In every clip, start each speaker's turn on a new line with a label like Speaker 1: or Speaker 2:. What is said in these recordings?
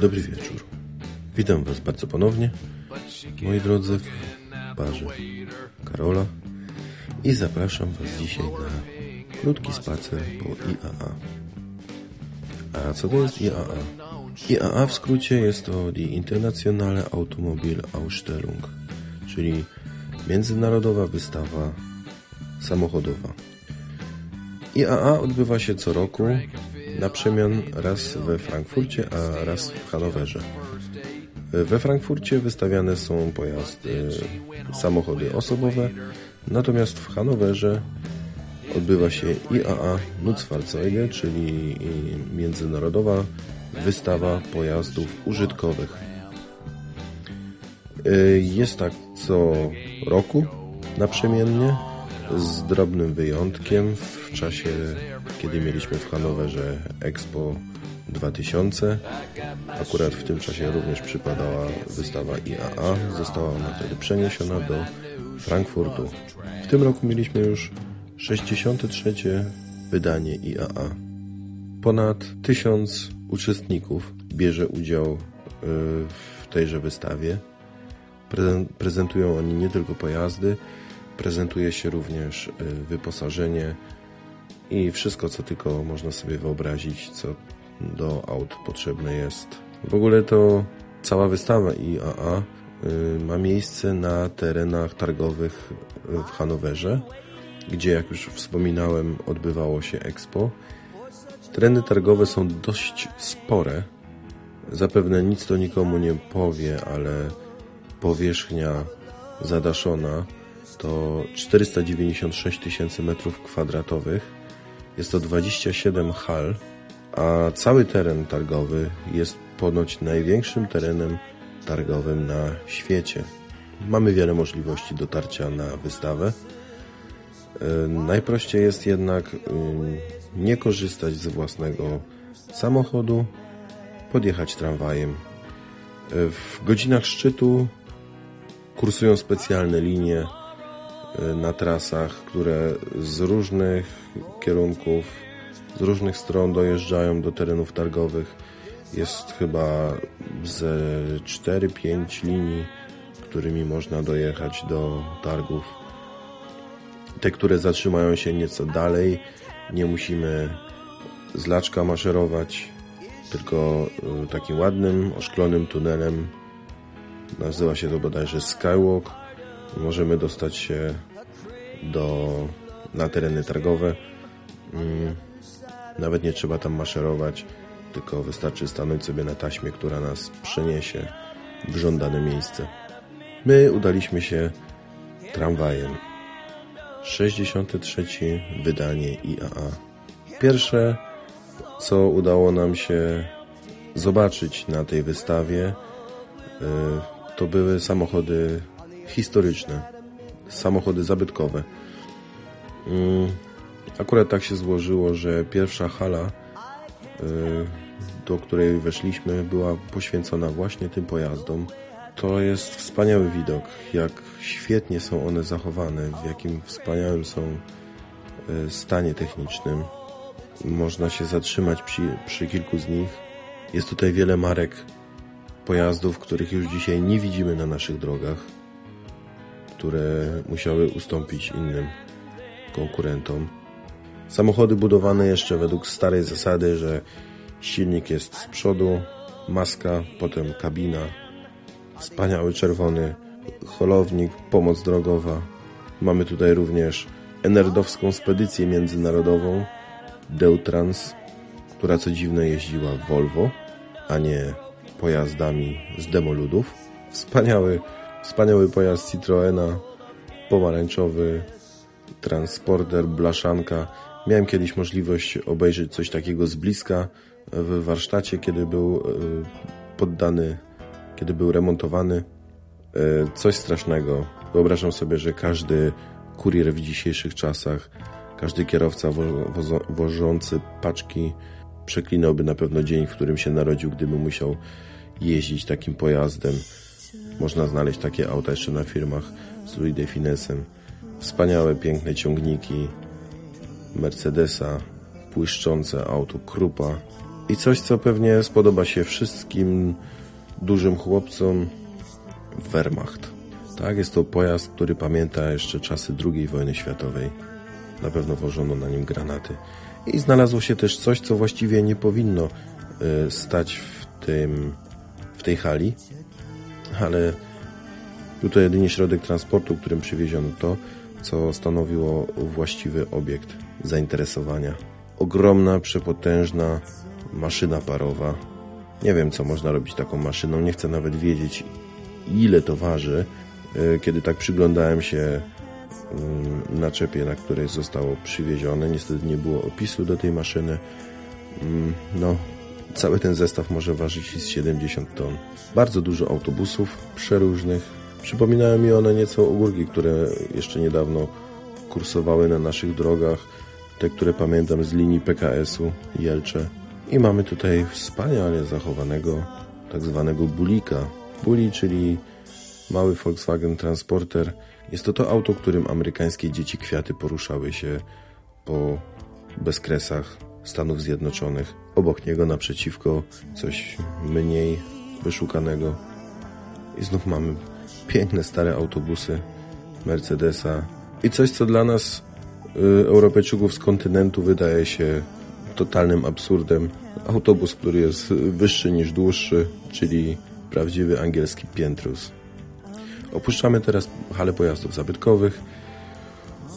Speaker 1: Dobry wieczór. Witam Was bardzo ponownie, moi drodzy, w barze Karola i zapraszam Was dzisiaj na krótki spacer po IAA. A co to jest IAA? IAA w skrócie jest to Die Internationale Automobil Ausstellung, czyli Międzynarodowa Wystawa Samochodowa. IAA odbywa się co roku na przemian raz we Frankfurcie, a raz w Hanowerze. We Frankfurcie wystawiane są pojazdy, samochody osobowe, natomiast w Hanowerze odbywa się IAA Nutzfahrzeuge, czyli Międzynarodowa Wystawa Pojazdów Użytkowych. Jest tak co roku naprzemiennie, z drobnym wyjątkiem w czasie, kiedy mieliśmy w Hanowerze Expo 2000. Akurat w tym czasie również przypadała wystawa IAA. Została ona wtedy przeniesiona do Frankfurtu. W tym roku mieliśmy już 63. wydanie IAA. Ponad tysiąc uczestników bierze udział y, w tejże wystawie. Prezentują oni nie tylko pojazdy, prezentuje się również y, wyposażenie i wszystko, co tylko można sobie wyobrazić, co do aut potrzebne jest. W ogóle to cała wystawa IAA y, ma miejsce na terenach targowych w Hanowerze, gdzie, jak już wspominałem, odbywało się Expo. Tereny targowe są dość spore. Zapewne nic to nikomu nie powie, ale powierzchnia zadaszona to 496 tysięcy metrów kwadratowych. Jest to 27 hal, a cały teren targowy jest ponoć największym terenem targowym na świecie. Mamy wiele możliwości dotarcia na wystawę. E, najprościej jest jednak y, nie korzystać z własnego samochodu, podjechać tramwajem. E, w godzinach szczytu kursują specjalne linie na trasach, które z różnych kierunków, z różnych stron dojeżdżają do terenów targowych. Jest chyba ze 4-5 linii, którymi można dojechać do targów. Te, które zatrzymają się nieco dalej, nie musimy z laczka maszerować, tylko e, takim ładnym, oszklonym tunelem. Nazywa się to bodajże Skywalk. Możemy dostać się do, na tereny targowe. Mm, nawet nie trzeba tam maszerować, tylko wystarczy stanąć sobie na taśmie, która nas przeniesie w żądane miejsce. My udaliśmy się tramwajem. 63 wydanie IAA. Pierwsze, co udało nam się zobaczyć na tej wystawie, y, to były samochody historyczne, samochody zabytkowe. Mm, akurat tak się złożyło, że pierwsza hala, y, do której weszliśmy, była poświęcona właśnie tym pojazdom. To jest wspaniały widok, jak świetnie są one zachowane, w jakim wspaniałym są y, stanie technicznym. Można się zatrzymać przy, przy kilku z nich. Jest tutaj wiele marek pojazdów, których już dzisiaj nie widzimy na naszych drogach, które musiały ustąpić innym konkurentom. Samochody budowane jeszcze według starej zasady, że silnik jest z przodu, maska, potem kabina, wspaniały czerwony holownik, pomoc drogowa. Mamy tutaj również enerdowską spedycję międzynarodową Deutrans, która co dziwne jeździła Volvo, a nie pojazdami z demoludów. Wspaniały, wspaniały pojazd Citroena, pomarańczowy, transporter, blaszanka. Miałem kiedyś możliwość obejrzeć coś takiego z bliska w warsztacie, kiedy był e, poddany, kiedy był remontowany. E, coś strasznego. Wyobrażam sobie, że każdy kurier w dzisiejszych czasach, każdy kierowca wożący paczki przeklinałby na pewno dzień, w którym się narodził, gdyby musiał jeździć takim pojazdem. Można znaleźć takie auta jeszcze na firmach z Louis de Finesem. Wspaniałe, piękne ciągniki Mercedesa, błyszczące auto Krupa i coś, co pewnie spodoba się wszystkim dużym chłopcom Wehrmacht. Tak, jest to pojazd, który pamięta jeszcze czasy II wojny światowej. Na pewno wożono na nim granaty. I znalazło się też coś, co właściwie nie powinno y, stać w, tym, w tej hali, ale tutaj jedynie środek transportu, którym przywieziono to, co stanowiło właściwy obiekt zainteresowania. Ogromna, przepotężna maszyna parowa. Nie wiem, co można robić taką maszyną, nie chcę nawet wiedzieć, ile to waży. Y, kiedy tak przyglądałem się y, naczepie, na której zostało przywiezione, niestety nie było opisu do tej maszyny. Mm, no, cały ten zestaw może ważyć z 70 ton. Bardzo dużo autobusów przeróżnych. Przypominają mi one nieco ogórki, które jeszcze niedawno kursowały na naszych drogach. Te, które pamiętam z linii PKS-u Jelcze. I mamy tutaj wspaniale zachowanego tak zwanego bulika. Buli, czyli mały Volkswagen Transporter. Jest to to auto, którym amerykańskie dzieci kwiaty poruszały się po bezkresach Stanów Zjednoczonych. Obok niego naprzeciwko coś mniej wyszukanego. I znów mamy piękne stare autobusy Mercedesa i coś, co dla nas y, Europejczyków z kontynentu wydaje się totalnym absurdem. Autobus, który jest wyższy niż dłuższy, czyli prawdziwy angielski piętrus. Opuszczamy teraz halę pojazdów zabytkowych.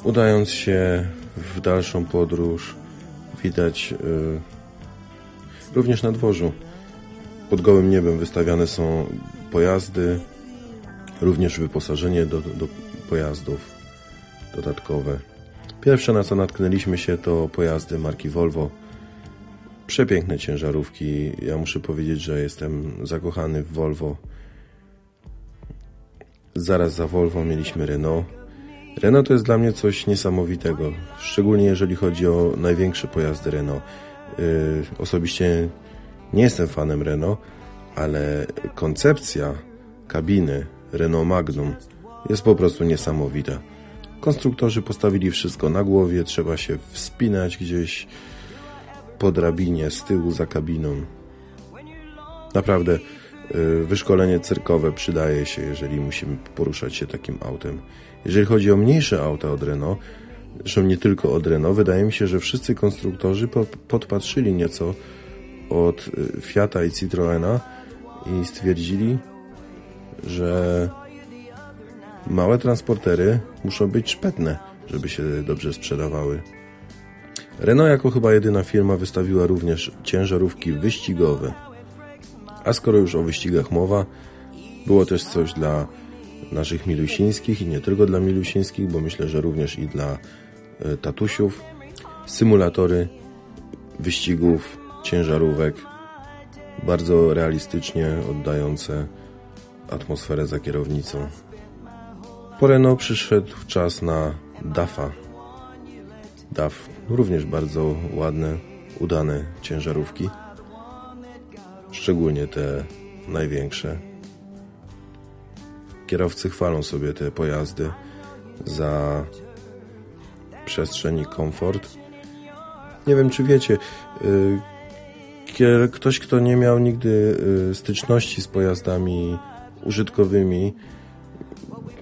Speaker 1: Udając się w dalszą podróż, widać yy, również na dworzu pod gołym niebem wystawiane są pojazdy, również wyposażenie do, do pojazdów dodatkowe. Pierwsze na co natknęliśmy się to pojazdy marki Volvo. Przepiękne ciężarówki. Ja muszę powiedzieć, że jestem zakochany w Volvo. Zaraz za Volvo mieliśmy Renault. Renault to jest dla mnie coś niesamowitego, szczególnie jeżeli chodzi o największe pojazdy Renault. Yy, osobiście nie jestem fanem Renault, ale koncepcja kabiny Renault Magnum jest po prostu niesamowita. Konstruktorzy postawili wszystko na głowie, trzeba się wspinać gdzieś po drabinie z tyłu za kabiną. Naprawdę y, wyszkolenie cyrkowe przydaje się, jeżeli musimy poruszać się takim autem. Jeżeli chodzi o mniejsze auta od Renault, zresztą nie tylko od Renault, wydaje mi się, że wszyscy konstruktorzy podpatrzyli nieco od y, Fiata i Citroena i stwierdzili, że małe transportery muszą być szpetne, żeby się dobrze sprzedawały. Renault jako chyba jedyna firma wystawiła również ciężarówki wyścigowe. A skoro już o wyścigach mowa, było też coś dla naszych milusińskich i nie tylko dla milusińskich, bo myślę, że również i dla e, tatusiów. Symulatory wyścigów, ciężarówek, bardzo realistycznie oddające atmosferę za kierownicą. Po Renault przyszedł czas na DAFa. DAF również bardzo ładne, udane ciężarówki. Szczególnie te największe. Kierowcy chwalą sobie te pojazdy za przestrzeń i komfort. Nie wiem, czy wiecie, y, ktoś, kto nie miał nigdy y, styczności z pojazdami użytkowymi,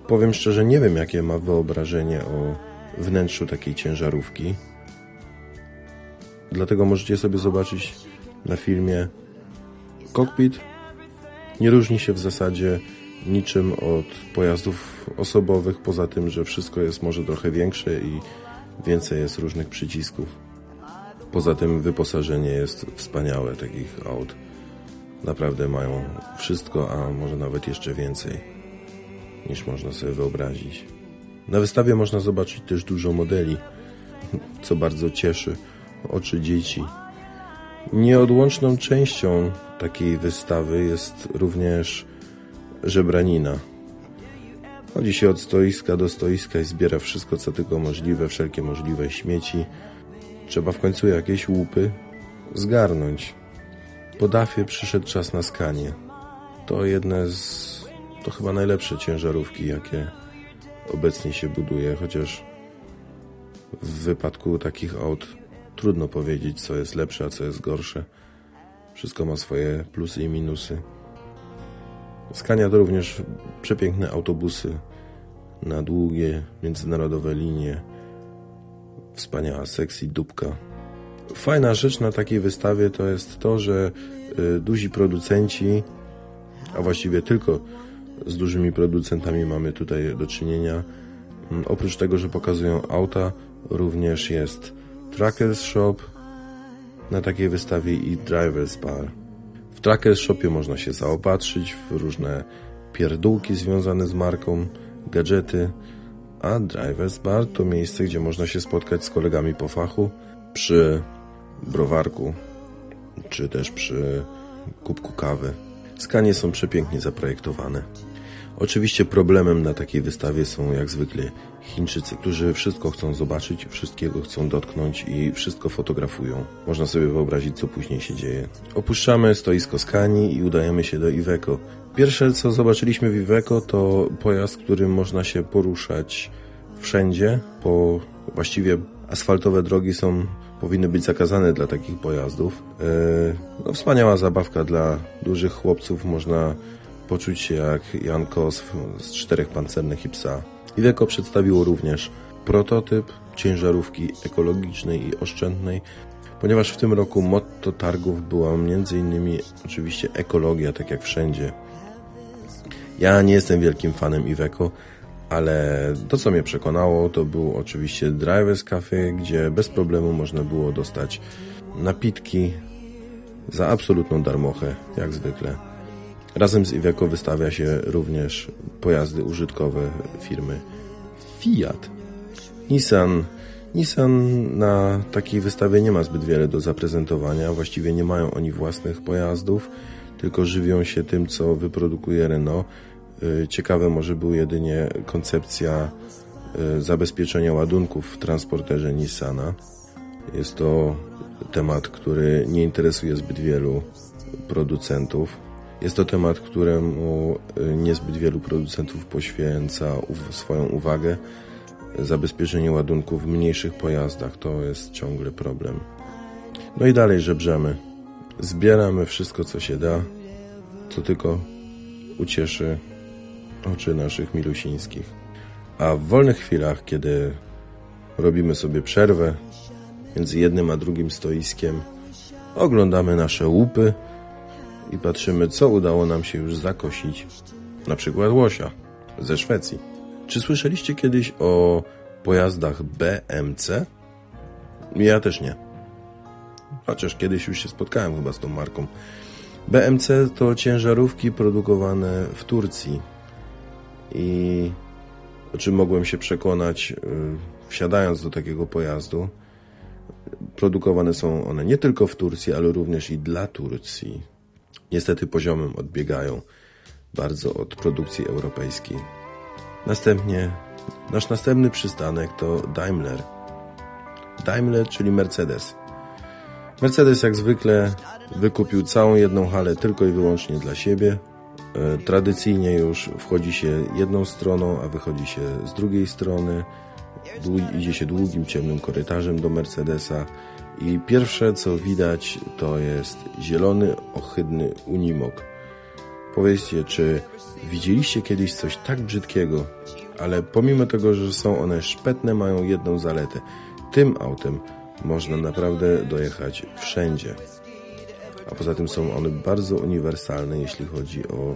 Speaker 1: powiem szczerze, nie wiem jakie ma wyobrażenie o wnętrzu takiej ciężarówki. Dlatego możecie sobie zobaczyć na filmie kokpit. Nie różni się w zasadzie niczym od pojazdów osobowych, poza tym, że wszystko jest może trochę większe i więcej jest różnych przycisków. Poza tym wyposażenie jest wspaniałe takich aut naprawdę mają wszystko, a może nawet jeszcze więcej niż można sobie wyobrazić. Na wystawie można zobaczyć też dużo modeli, co bardzo cieszy oczy dzieci. Nieodłączną częścią takiej wystawy jest również żebranina. Chodzi się od stoiska do stoiska i zbiera wszystko, co tylko możliwe, wszelkie możliwe śmieci. Trzeba w końcu jakieś łupy zgarnąć. Po dafie przyszedł czas na skanie. To jedne z... to chyba najlepsze ciężarówki, jakie obecnie się buduje, chociaż w wypadku takich aut trudno powiedzieć, co jest lepsze, a co jest gorsze. Wszystko ma swoje plusy i minusy. Skania to również przepiękne autobusy na długie, międzynarodowe linie. Wspaniała sexy dupka. Fajna rzecz na takiej wystawie to jest to, że y, duzi producenci, a właściwie tylko z dużymi producentami mamy tutaj do czynienia. Mm, oprócz tego, że pokazują auta, również jest Trackers Shop na takiej wystawie i Drivers Bar. W Trackers Shopie można się zaopatrzyć w różne pierdółki związane z marką, gadżety, a Drivers Bar to miejsce, gdzie można się spotkać z kolegami po fachu przy browarku, czy też przy kubku kawy. Skanie są przepięknie zaprojektowane. Oczywiście problemem na takiej wystawie są jak zwykle Chińczycy, którzy wszystko chcą zobaczyć, wszystkiego chcą dotknąć i wszystko fotografują. Można sobie wyobrazić, co później się dzieje. Opuszczamy stoisko Skani i udajemy się do Iveco. Pierwsze, co zobaczyliśmy w Iveco, to pojazd, którym można się poruszać wszędzie, bo właściwie asfaltowe drogi są powinny być zakazane dla takich pojazdów. E, no, wspaniała zabawka dla dużych chłopców. Można poczuć się jak Jan Kos z czterech pancernych i psa. Iveco przedstawiło również prototyp ciężarówki ekologicznej i oszczędnej, ponieważ w tym roku motto targów była m.in. oczywiście ekologia, tak jak wszędzie. Ja nie jestem wielkim fanem Iveco, ale to, co mnie przekonało, to był oczywiście Drivers Cafe, gdzie bez problemu można było dostać napitki za absolutną darmochę, jak zwykle. Razem z Iveco wystawia się również pojazdy użytkowe firmy Fiat. Nissan Nissan na takiej wystawie nie ma zbyt wiele do zaprezentowania, właściwie nie mają oni własnych pojazdów, tylko żywią się tym, co wyprodukuje Renault. Y, ciekawe może był jedynie koncepcja y, zabezpieczenia ładunków w transporterze Nissana. Jest to temat, który nie interesuje zbyt wielu producentów. Jest to temat, któremu y, niezbyt wielu producentów poświęca swoją uwagę. Zabezpieczenie ładunków w mniejszych pojazdach to jest ciągle problem. No i dalej żebrzemy. Zbieramy wszystko, co się da, co tylko ucieszy oczy naszych milusińskich. A w wolnych chwilach, kiedy robimy sobie przerwę między jednym a drugim stoiskiem, oglądamy nasze łupy i patrzymy, co udało nam się już zakosić. Na przykład łosia ze Szwecji. Czy słyszeliście kiedyś o pojazdach BMC? Ja też nie. Chociaż kiedyś już się spotkałem chyba z tą marką. BMC to ciężarówki produkowane w Turcji i o czym mogłem się przekonać, y, wsiadając do takiego pojazdu. Produkowane są one nie tylko w Turcji, ale również i dla Turcji. Niestety poziomem odbiegają bardzo od produkcji europejskiej. Następnie nasz następny przystanek to Daimler. Daimler, czyli Mercedes. Mercedes jak zwykle wykupił całą jedną halę tylko i wyłącznie dla siebie. E, tradycyjnie już wchodzi się jedną stroną, a wychodzi się z drugiej strony. Idzie się długim, ciemnym korytarzem do Mercedesa i pierwsze co widać to jest zielony, ohydny Unimog. Powiedzcie, czy widzieliście kiedyś coś tak brzydkiego, ale pomimo tego, że są one szpetne, mają jedną zaletę. Tym autem można naprawdę dojechać wszędzie a poza tym są one bardzo uniwersalne, jeśli chodzi o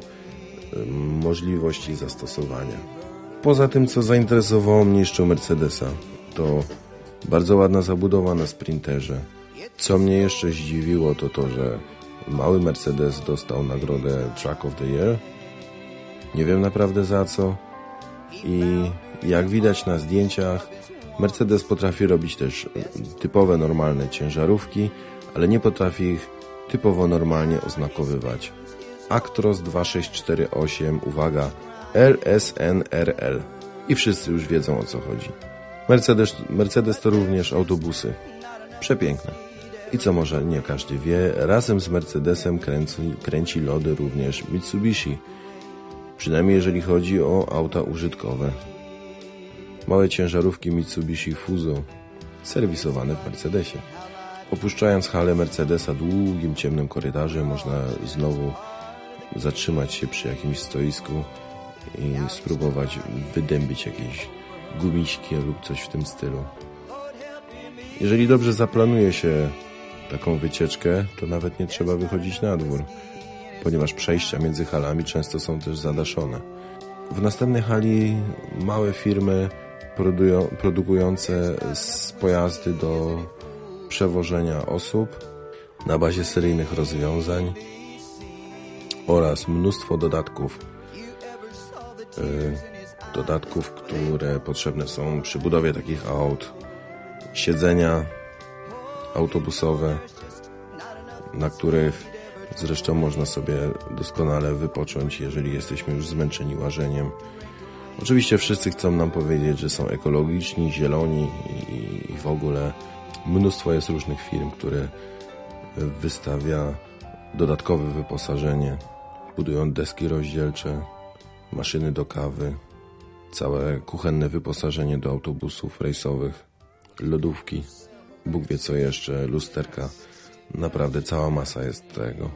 Speaker 1: możliwości zastosowania. Poza tym, co zainteresowało mnie jeszcze Mercedesa, to bardzo ładna zabudowa na sprinterze. Co mnie jeszcze zdziwiło, to to, że mały Mercedes dostał nagrodę Truck of the Year. Nie wiem naprawdę za co. I jak widać na zdjęciach, Mercedes potrafi robić też typowe, normalne ciężarówki, ale nie potrafi ich typowo normalnie oznakowywać. Actros 2648, uwaga, LSNRL. I wszyscy już wiedzą o co chodzi. Mercedes, Mercedes to również autobusy. Przepiękne. I co może nie każdy wie, razem z Mercedesem kręci, kręci lody również Mitsubishi. Przynajmniej jeżeli chodzi o auta użytkowe. Małe ciężarówki Mitsubishi Fuso serwisowane w Mercedesie. Opuszczając halę Mercedesa długim, ciemnym korytarzem można znowu zatrzymać się przy jakimś stoisku i spróbować wydębić jakieś gumiśki lub coś w tym stylu. Jeżeli dobrze zaplanuje się taką wycieczkę, to nawet nie trzeba wychodzić na dwór, ponieważ przejścia między halami często są też zadaszone. W następnej hali małe firmy produkujące pojazdy do przewożenia osób na bazie seryjnych rozwiązań oraz mnóstwo dodatków. Y, dodatków, które potrzebne są przy budowie takich aut. Siedzenia autobusowe, na których zresztą można sobie doskonale wypocząć, jeżeli jesteśmy już zmęczeni łażeniem. Oczywiście wszyscy chcą nam powiedzieć, że są ekologiczni, zieloni i w ogóle mnóstwo jest różnych firm, które wystawia dodatkowe wyposażenie. Budują deski rozdzielcze, maszyny do kawy, całe kuchenne wyposażenie do autobusów rejsowych, lodówki, Bóg wie co jeszcze, lusterka. Naprawdę cała masa jest tego.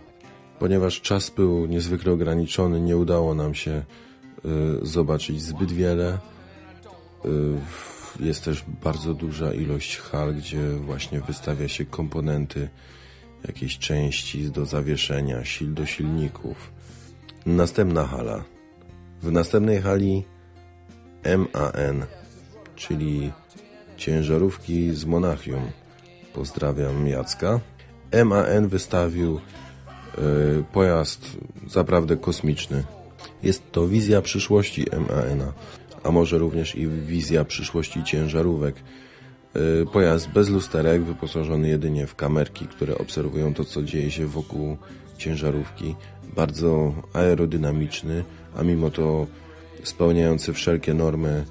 Speaker 1: Ponieważ czas był niezwykle ograniczony, nie udało nam się y, zobaczyć zbyt wiele. Y, jest też bardzo duża ilość hal, gdzie właśnie wystawia się komponenty, jakieś części do zawieszenia, sil do silników. Następna hala. W następnej hali MAN, czyli ciężarówki z Monachium. Pozdrawiam Jacka. MAN wystawił y, pojazd zaprawdę kosmiczny. Jest to wizja przyszłości MAN, a może również i wizja przyszłości ciężarówek. Y, pojazd bez lusterek, wyposażony jedynie w kamerki, które obserwują to, co dzieje się wokół ciężarówki. Bardzo aerodynamiczny, a mimo to spełniający wszelkie normy,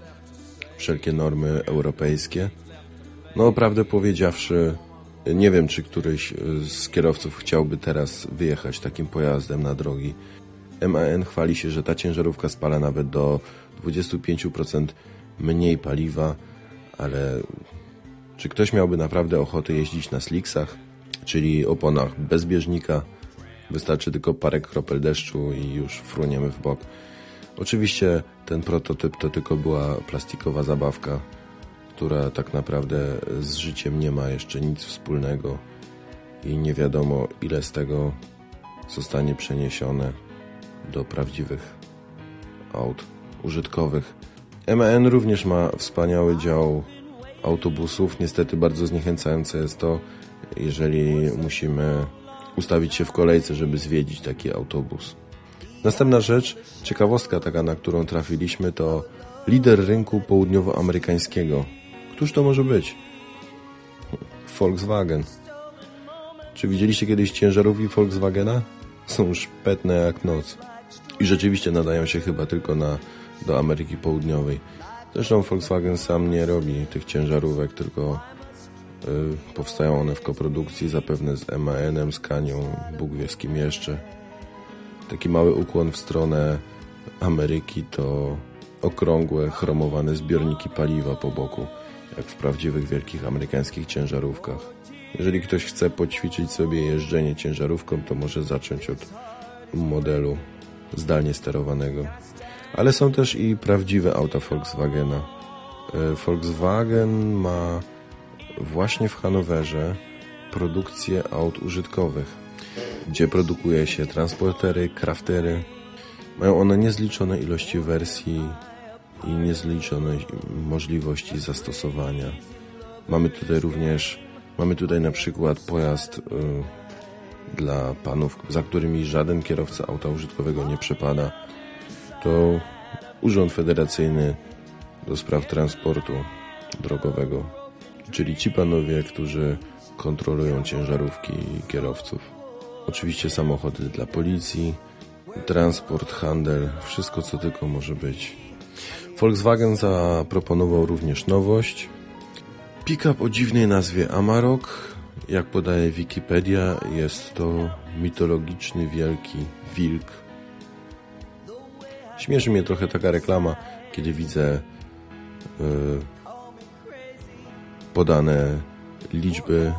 Speaker 1: wszelkie normy europejskie. No, prawdę powiedziawszy, nie wiem, czy któryś z kierowców chciałby teraz wyjechać takim pojazdem na drogi. MAN chwali się, że ta ciężarówka spala nawet do 25% mniej paliwa, ale czy ktoś miałby naprawdę ochotę jeździć na slicksach, czyli oponach bez bieżnika? Wystarczy tylko parę kropel deszczu i już fruniemy w bok. Oczywiście ten prototyp to tylko była plastikowa zabawka, która tak naprawdę z życiem nie ma jeszcze nic wspólnego i nie wiadomo ile z tego zostanie przeniesione do prawdziwych aut użytkowych. MAN również ma wspaniały dział autobusów. Niestety bardzo zniechęcające jest to, jeżeli musimy ustawić się w kolejce, żeby zwiedzić taki autobus. Następna rzecz, ciekawostka taka, na którą trafiliśmy, to lider rynku południowoamerykańskiego. Któż to może być? Volkswagen. Czy widzieliście kiedyś ciężarówki Volkswagena? Są szpetne jak noc. I rzeczywiście nadają się chyba tylko na, do Ameryki Południowej. Zresztą Volkswagen sam nie robi tych ciężarówek, tylko y, powstają one w koprodukcji zapewne z MAN-em, Scanią, Bóg wie z kim jeszcze. Taki mały ukłon w stronę Ameryki to okrągłe, chromowane zbiorniki paliwa po boku, jak w prawdziwych wielkich amerykańskich ciężarówkach. Jeżeli ktoś chce poćwiczyć sobie jeżdżenie ciężarówką, to może zacząć od modelu zdalnie sterowanego. Ale są też i prawdziwe auta Volkswagena. E, Volkswagen ma właśnie w Hanowerze produkcję aut użytkowych gdzie produkuje się transportery, craftery. Mają one niezliczone ilości wersji i niezliczone możliwości zastosowania. Mamy tutaj również, mamy tutaj na przykład pojazd y, dla panów, za którymi żaden kierowca auta użytkowego nie przepada. To Urząd Federacyjny do Spraw Transportu Drogowego, czyli ci panowie, którzy kontrolują ciężarówki i kierowców. Oczywiście samochody dla policji, transport, handel, wszystko co tylko może być. Volkswagen zaproponował również nowość. Pickup o dziwnej nazwie Amarok. Jak podaje Wikipedia, jest to mitologiczny wielki wilk. Śmieszy mnie trochę taka reklama, kiedy widzę yy, podane liczby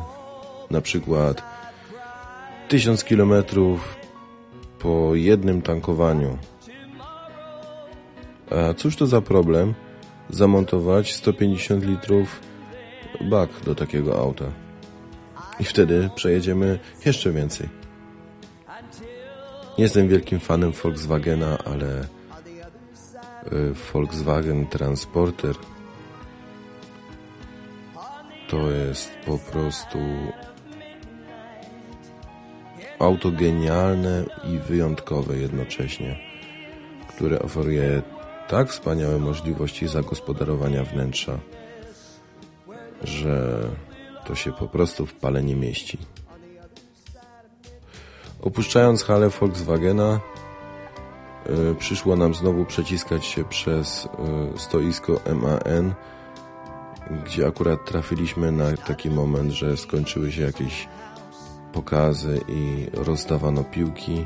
Speaker 1: na przykład 1000 km po jednym tankowaniu. A cóż to za problem zamontować 150 litrów bak do takiego auta? I wtedy przejedziemy jeszcze więcej. Nie jestem wielkim fanem Volkswagena, ale y, Volkswagen Transporter to jest po prostu auto genialne i wyjątkowe jednocześnie, które oferuje tak wspaniałe możliwości zagospodarowania wnętrza, że to się po prostu w pale nie mieści. Opuszczając halę Volkswagena, y, przyszło nam znowu przeciskać się przez y, stoisko MAN, gdzie akurat trafiliśmy na taki moment, że skończyły się jakieś pokazy i rozdawano piłki.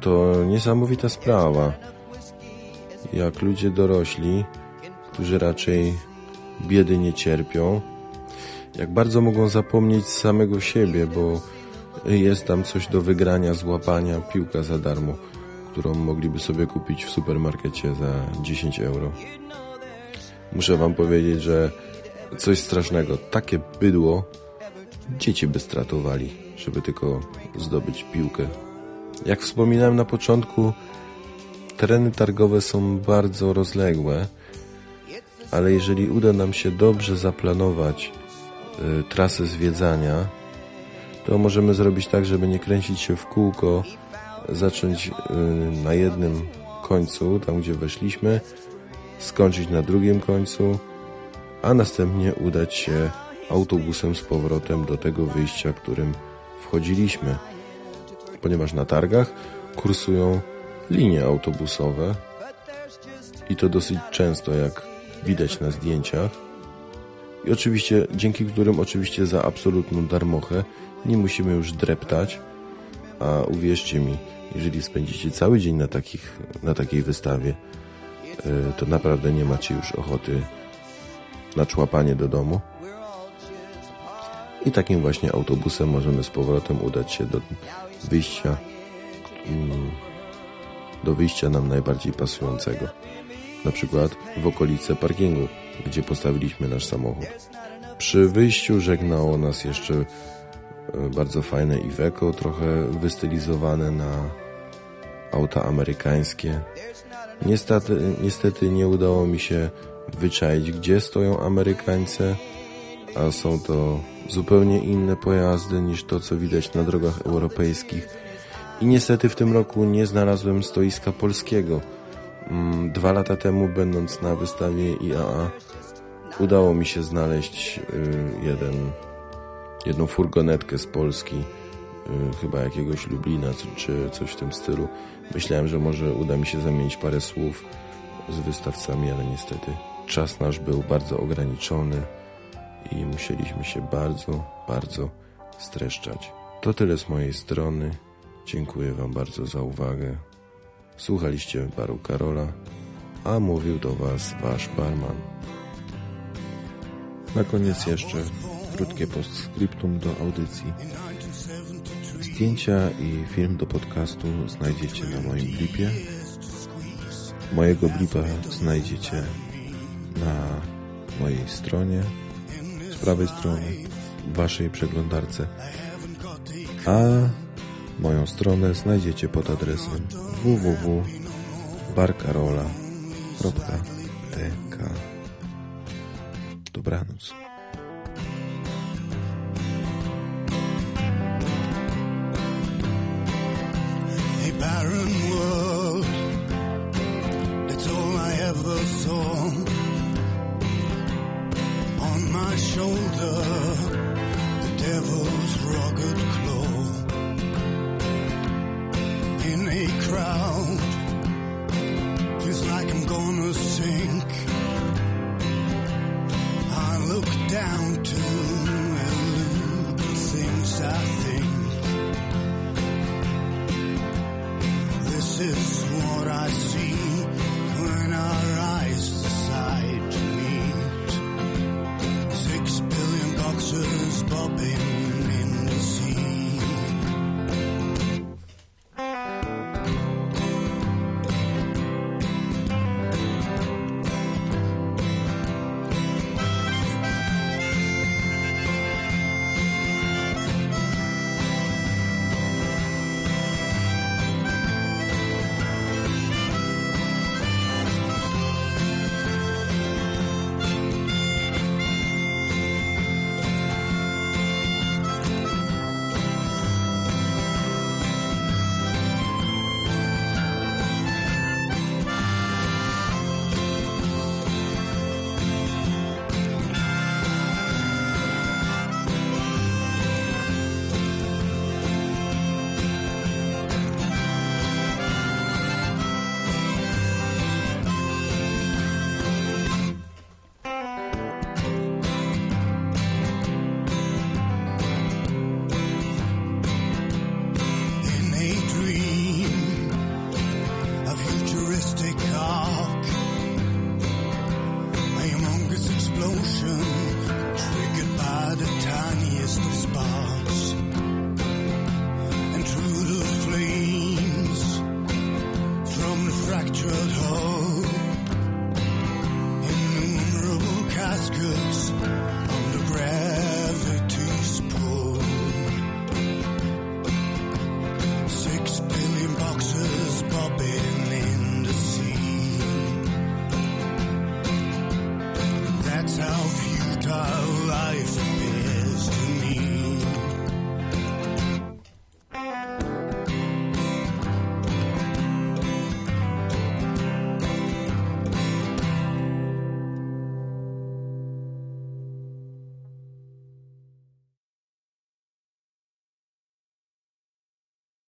Speaker 1: To niesamowita sprawa. Jak ludzie dorośli, którzy raczej biedy nie cierpią, jak bardzo mogą zapomnieć samego siebie, bo jest tam coś do wygrania, złapania, piłka za darmo, którą mogliby sobie kupić w supermarkecie za 10 euro. Muszę wam powiedzieć, że coś strasznego, takie bydło dzieci by stratowali, żeby tylko zdobyć piłkę. Jak wspominałem na początku, tereny targowe są bardzo rozległe, ale jeżeli uda nam się dobrze zaplanować y, trasę zwiedzania, to możemy zrobić tak, żeby nie kręcić się w kółko, zacząć y, na jednym końcu, tam gdzie weszliśmy, skończyć na drugim końcu, a następnie udać się autobusem z powrotem do tego wyjścia, którym wchodziliśmy. Ponieważ na targach kursują linie autobusowe i to dosyć często, jak widać na zdjęciach. I oczywiście, dzięki którym oczywiście za absolutną darmochę nie musimy już dreptać, a uwierzcie mi, jeżeli spędzicie cały dzień na, takich, na takiej wystawie, e, to naprawdę nie macie już ochoty na człapanie do domu. I takim właśnie autobusem możemy z powrotem udać się do wyjścia, mm, do wyjścia nam najbardziej pasującego. Na przykład w okolice parkingu, gdzie postawiliśmy nasz samochód. Przy wyjściu żegnało nas jeszcze e, bardzo fajne Iveco, trochę wystylizowane na auta amerykańskie. Niestety, niestety nie udało mi się wyczaić, gdzie stoją Amerykańcy, a są to zupełnie inne pojazdy niż to, co widać na drogach europejskich. I niestety w tym roku nie znalazłem stoiska polskiego. Mm, dwa lata temu, będąc na wystawie IAA, udało mi się znaleźć y, jeden, jedną furgonetkę z Polski, y, chyba jakiegoś Lublina czy coś w tym stylu. Myślałem, że może uda mi się zamienić parę słów z wystawcami, ale niestety czas nasz był bardzo ograniczony i musieliśmy się bardzo, bardzo streszczać. To tyle z mojej strony. Dziękuję Wam bardzo za uwagę. Słuchaliście baru Karola, a mówił do Was Wasz barman. Na koniec jeszcze krótkie postscriptum do audycji. Zdjęcia i film do podcastu znajdziecie na moim blipie. Mojego blipa znajdziecie na mojej stronie prawej strony w waszej przeglądarce. A moją stronę znajdziecie pod adresem www.barcarola.tk Dobranoc.